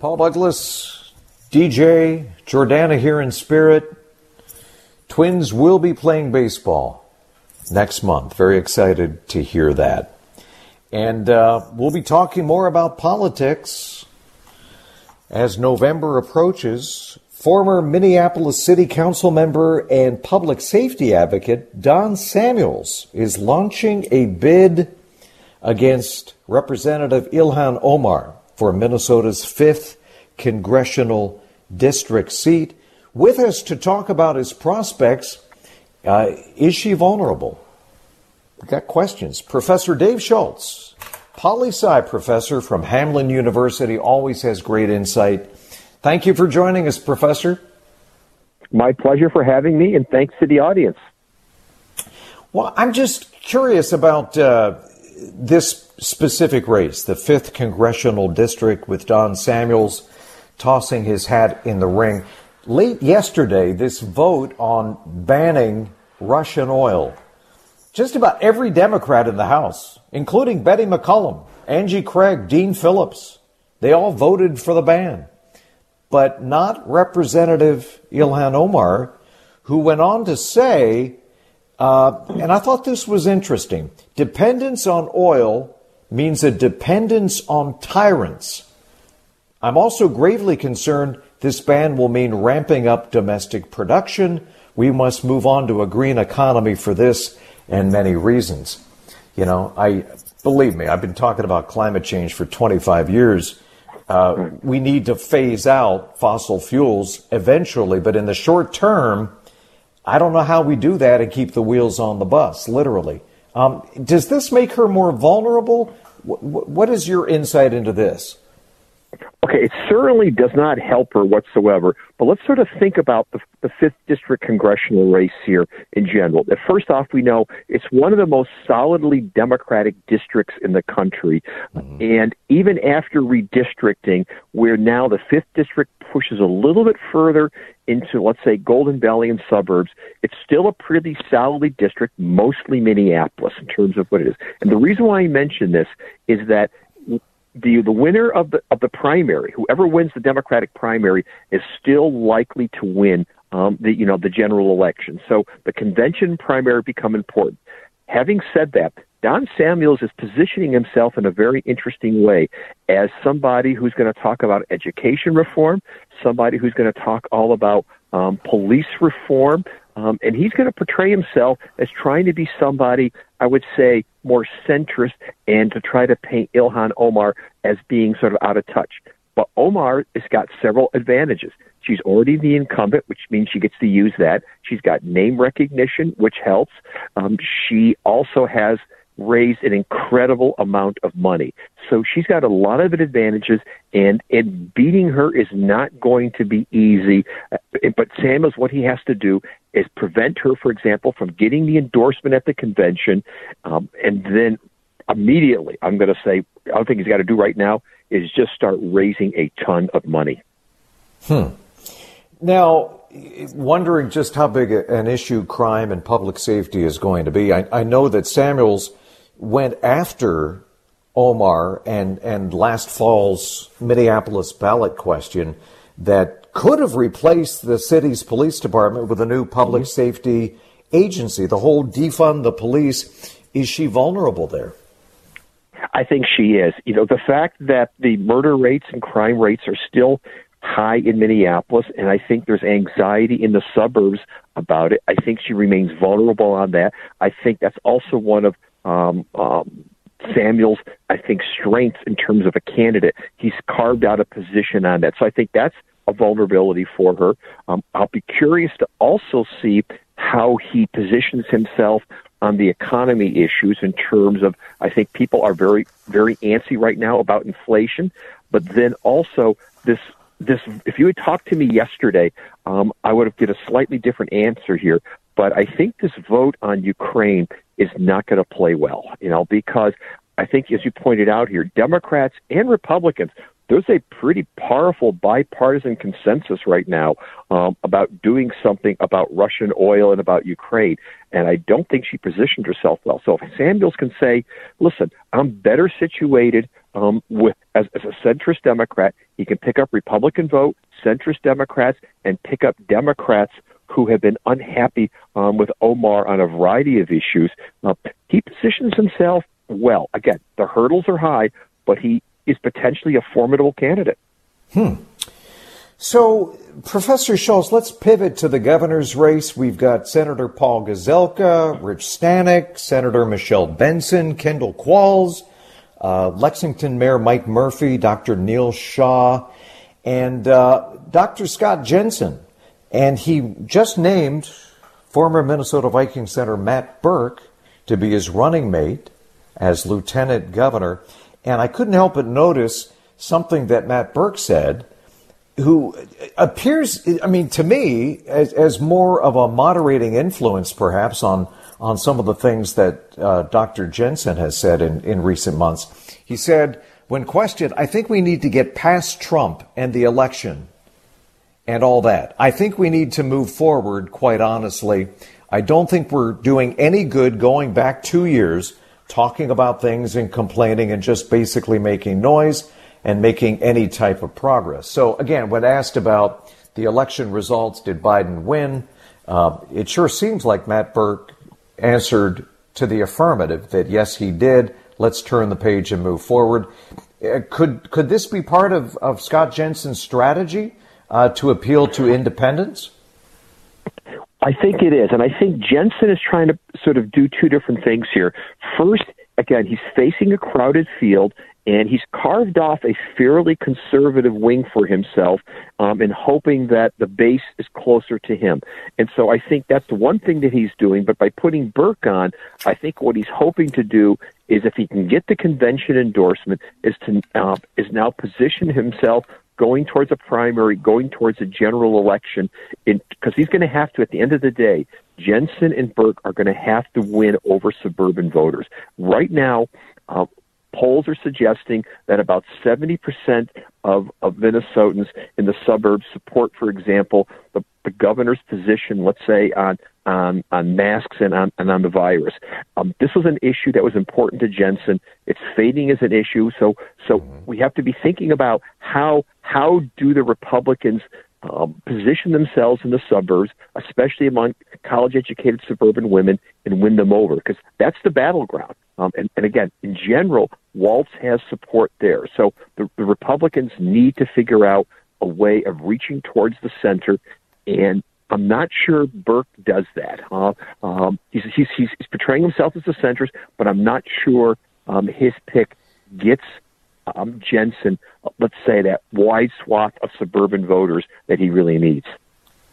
Paul Douglas, DJ, Jordana here in spirit. Twins will be playing baseball next month. Very excited to hear that. And uh, we'll be talking more about politics as November approaches. Former Minneapolis City Council member and public safety advocate Don Samuels is launching a bid against Representative Ilhan Omar for Minnesota's 5th congressional district seat. With us to talk about his prospects, uh, is she vulnerable? We've got questions. Professor Dave Schultz, poli sci professor from Hamline University, always has great insight. Thank you for joining us, Professor. My pleasure for having me, and thanks to the audience. Well, I'm just curious about uh, this specific race, the 5th Congressional District with Don Samuels tossing his hat in the ring. Late yesterday, this vote on banning Russian oil. Just about every Democrat in the House, including Betty McCollum, Angie Craig, Dean Phillips, they all voted for the ban. But not Representative Ilhan Omar, who went on to say, uh, and I thought this was interesting dependence on oil means a dependence on tyrants. I'm also gravely concerned this ban will mean ramping up domestic production. We must move on to a green economy for this and many reasons. You know, I believe me, I've been talking about climate change for 25 years. Uh, we need to phase out fossil fuels eventually, but in the short term, I don't know how we do that and keep the wheels on the bus, literally. Um, does this make her more vulnerable? what is your insight into this? Okay, it certainly does not help her whatsoever. But let's sort of think about the, the fifth district congressional race here in general. First off, we know it's one of the most solidly Democratic districts in the country, mm-hmm. and even after redistricting, where now the fifth district pushes a little bit further into, let's say, Golden Valley and suburbs, it's still a pretty solidly district, mostly Minneapolis in terms of what it is. And the reason why I mention this is that the the winner of the of the primary, whoever wins the Democratic primary, is still likely to win um, the you know the general election. So the convention primary become important. Having said that, Don Samuels is positioning himself in a very interesting way as somebody who's going to talk about education reform, somebody who's going to talk all about um, police reform, um, and he's going to portray himself as trying to be somebody, I would say, more centrist and to try to paint Ilhan Omar as being sort of out of touch. But Omar has got several advantages. She's already the incumbent, which means she gets to use that. She's got name recognition, which helps. Um, she also has raised an incredible amount of money. So she's got a lot of advantages, and, and beating her is not going to be easy. But Sam is what he has to do is prevent her, for example, from getting the endorsement at the convention, um, and then immediately, I'm going to say, the other thing he's got to do right now is just start raising a ton of money. Hmm. Now, wondering just how big an issue crime and public safety is going to be. I, I know that Samuels went after Omar and, and last fall's Minneapolis ballot question that could have replaced the city's police department with a new public mm-hmm. safety agency. The whole defund the police. Is she vulnerable there? I think she is. You know, the fact that the murder rates and crime rates are still high in Minneapolis, and I think there's anxiety in the suburbs about it. I think she remains vulnerable on that. I think that's also one of um, um, Samuel's, I think, strengths in terms of a candidate. He's carved out a position on that. So I think that's a vulnerability for her. Um, I'll be curious to also see how he positions himself on the economy issues in terms of I think people are very very antsy right now about inflation, but then also this this if you had talked to me yesterday, um, I would have get a slightly different answer here. But I think this vote on Ukraine is not going to play well, you know, because I think, as you pointed out here, Democrats and Republicans there's a pretty powerful bipartisan consensus right now um, about doing something about Russian oil and about Ukraine. And I don't think she positioned herself well. So if Samuels can say, listen, I'm better situated um, with as, as a centrist Democrat, he can pick up Republican vote, centrist Democrats, and pick up Democrats who have been unhappy um, with Omar on a variety of issues. Uh, he positions himself well. Again, the hurdles are high, but he is potentially a formidable candidate. Hmm. So, Professor Schultz, let's pivot to the governor's race. We've got Senator Paul Gazelka, Rich Stanek, Senator Michelle Benson, Kendall Qualls, uh, Lexington Mayor Mike Murphy, Dr. Neil Shah, and uh, Dr. Scott Jensen. And he just named former Minnesota Vikings center Matt Birk to be his running mate as lieutenant governor. And I couldn't help but notice something that Matt Birk said, who appears, I mean, to me, as, as more of a moderating influence, perhaps, on, on some of the things that uh, Dr. Jensen has said in, in recent months. He said, when questioned, I think we need to get past Trump and the election and all that. I think we need to move forward, quite honestly. I don't think we're doing any good going back two years talking about things and complaining and just basically making noise and making any type of progress. So, again, when asked about the election results, did Biden win? Uh, it sure seems like Matt Birk answered to the affirmative that yes, he did. Let's turn the page and move forward. Uh, could could this be part of, of Scott Jensen's strategy uh, to appeal to independents? I think it is. And I think Jensen is trying to sort of do two different things here. First, again, he's facing a crowded field and he's carved off a fairly conservative wing for himself um, in hoping that the base is closer to him. And so I think that's the one thing that he's doing. But by putting Birk on, I think what he's hoping to do is if he can get the convention endorsement, is to uh, is now position himself going towards a primary, going towards a general election, because he's going to have to, at the end of the day, Jensen and Birk are going to have to win over suburban voters. Right now, uh, polls are suggesting that about 70% of, of Minnesotans in the suburbs support, for example, the, the governor's position, let's say, on on, on masks and on, and on the virus. Um, this was an issue that was important to Jensen. It's fading as an issue, so so mm-hmm. we have to be thinking about how how do the Republicans um, position themselves in the suburbs, especially among college-educated suburban women, and win them over because that's the battleground. Um, and, and again, in general, Walz has support there. So the, the Republicans need to figure out a way of reaching towards the center and I'm not sure Birk does that. Uh, um, he's, he's, he's, portraying himself as a centrist, but I'm not sure um, his pick gets um, Jensen, let's say, that wide swath of suburban voters that he really needs.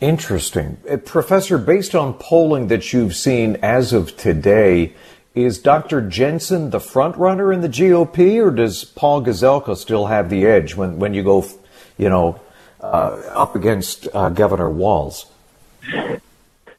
Interesting. Uh, Professor, based on polling that you've seen as of today, is Dr. Jensen the front runner in the GOP, or does Paul Gazelka still have the edge when, when you go, you know, uh, up against uh, Governor Walz?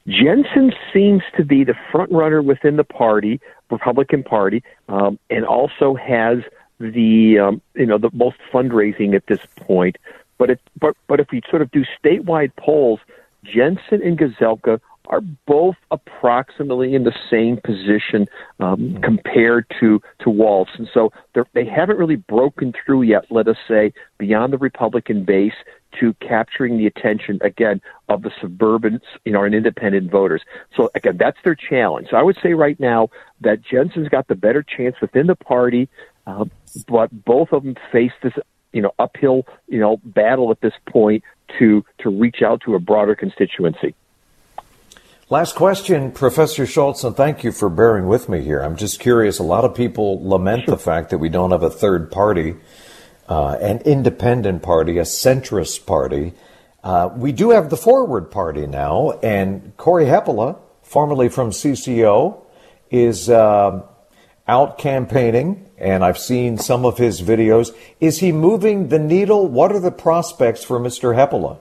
Jensen seems to be the front runner within the party, Republican Party, um, and also has the um, you know the most fundraising at this point. But it, but but if we sort of do statewide polls, Jensen and Gazelka are both approximately in the same position um, compared to to Walz, and so they haven't really broken through yet. Let us say beyond the Republican base to capturing the attention again of the suburban, you know, and independent voters. So again, that's their challenge. So I would say right now that Jensen's got the better chance within the party, uh, but both of them face this you know uphill you know battle at this point to to reach out to a broader constituency. Last question, Professor Schultz, and thank you for bearing with me here. I'm just curious. A lot of people lament the fact that we don't have a third party, uh, an independent party, a centrist party. Uh, we do have the Forward Party now, and Cory Hepola, formerly from CCO, is uh, out campaigning, and I've seen some of his videos. Is he moving the needle? What are the prospects for Mr. Heppola?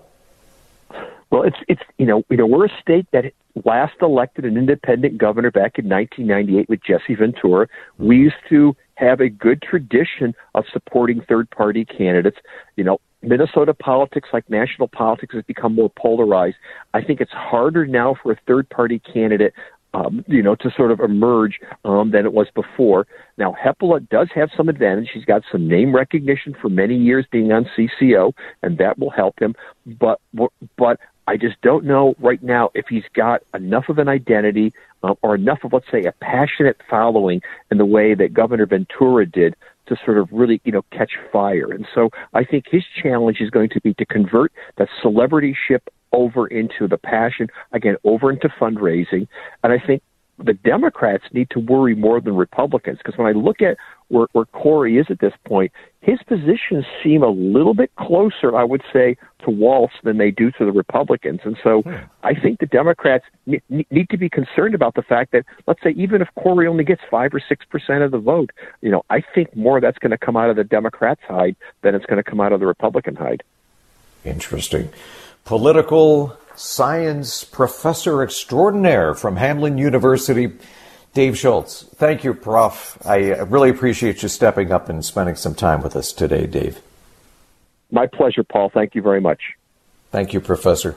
Well, it's it's you know you know we're a state that last elected an independent governor back in 1998 with Jesse Ventura. We used to have a good tradition of supporting third party candidates. You know, Minnesota politics, like national politics, has become more polarized. I think it's harder now for a third party candidate. Um, you know, to sort of emerge um, than it was before. Now, Hepola does have some advantage. He's got some name recognition for many years being on CCO, and that will help him. But, but I just don't know right now if he's got enough of an identity uh, or enough of, let's say, a passionate following in the way that Governor Ventura did to sort of really, you know, catch fire. And so I think his challenge is going to be to convert that celebrity ship over into the passion, again, over into fundraising. And I think the Democrats need to worry more than Republicans because when I look at where, where Cory is at this point, his positions seem a little bit closer, I would say, to Walz than they do to the Republicans. And so hmm. I think the Democrats ne- need to be concerned about the fact that, let's say, even if Cory only gets five or six percent of the vote, you know, I think more of that's going to come out of the Democrats' hide than it's going to come out of the Republican hide. Interesting. Political science professor extraordinaire from Hamline University, Dave Schultz. Thank you, Prof. I really appreciate you stepping up and spending some time with us today, Dave. My pleasure, Paul. Thank you very much. Thank you, Professor.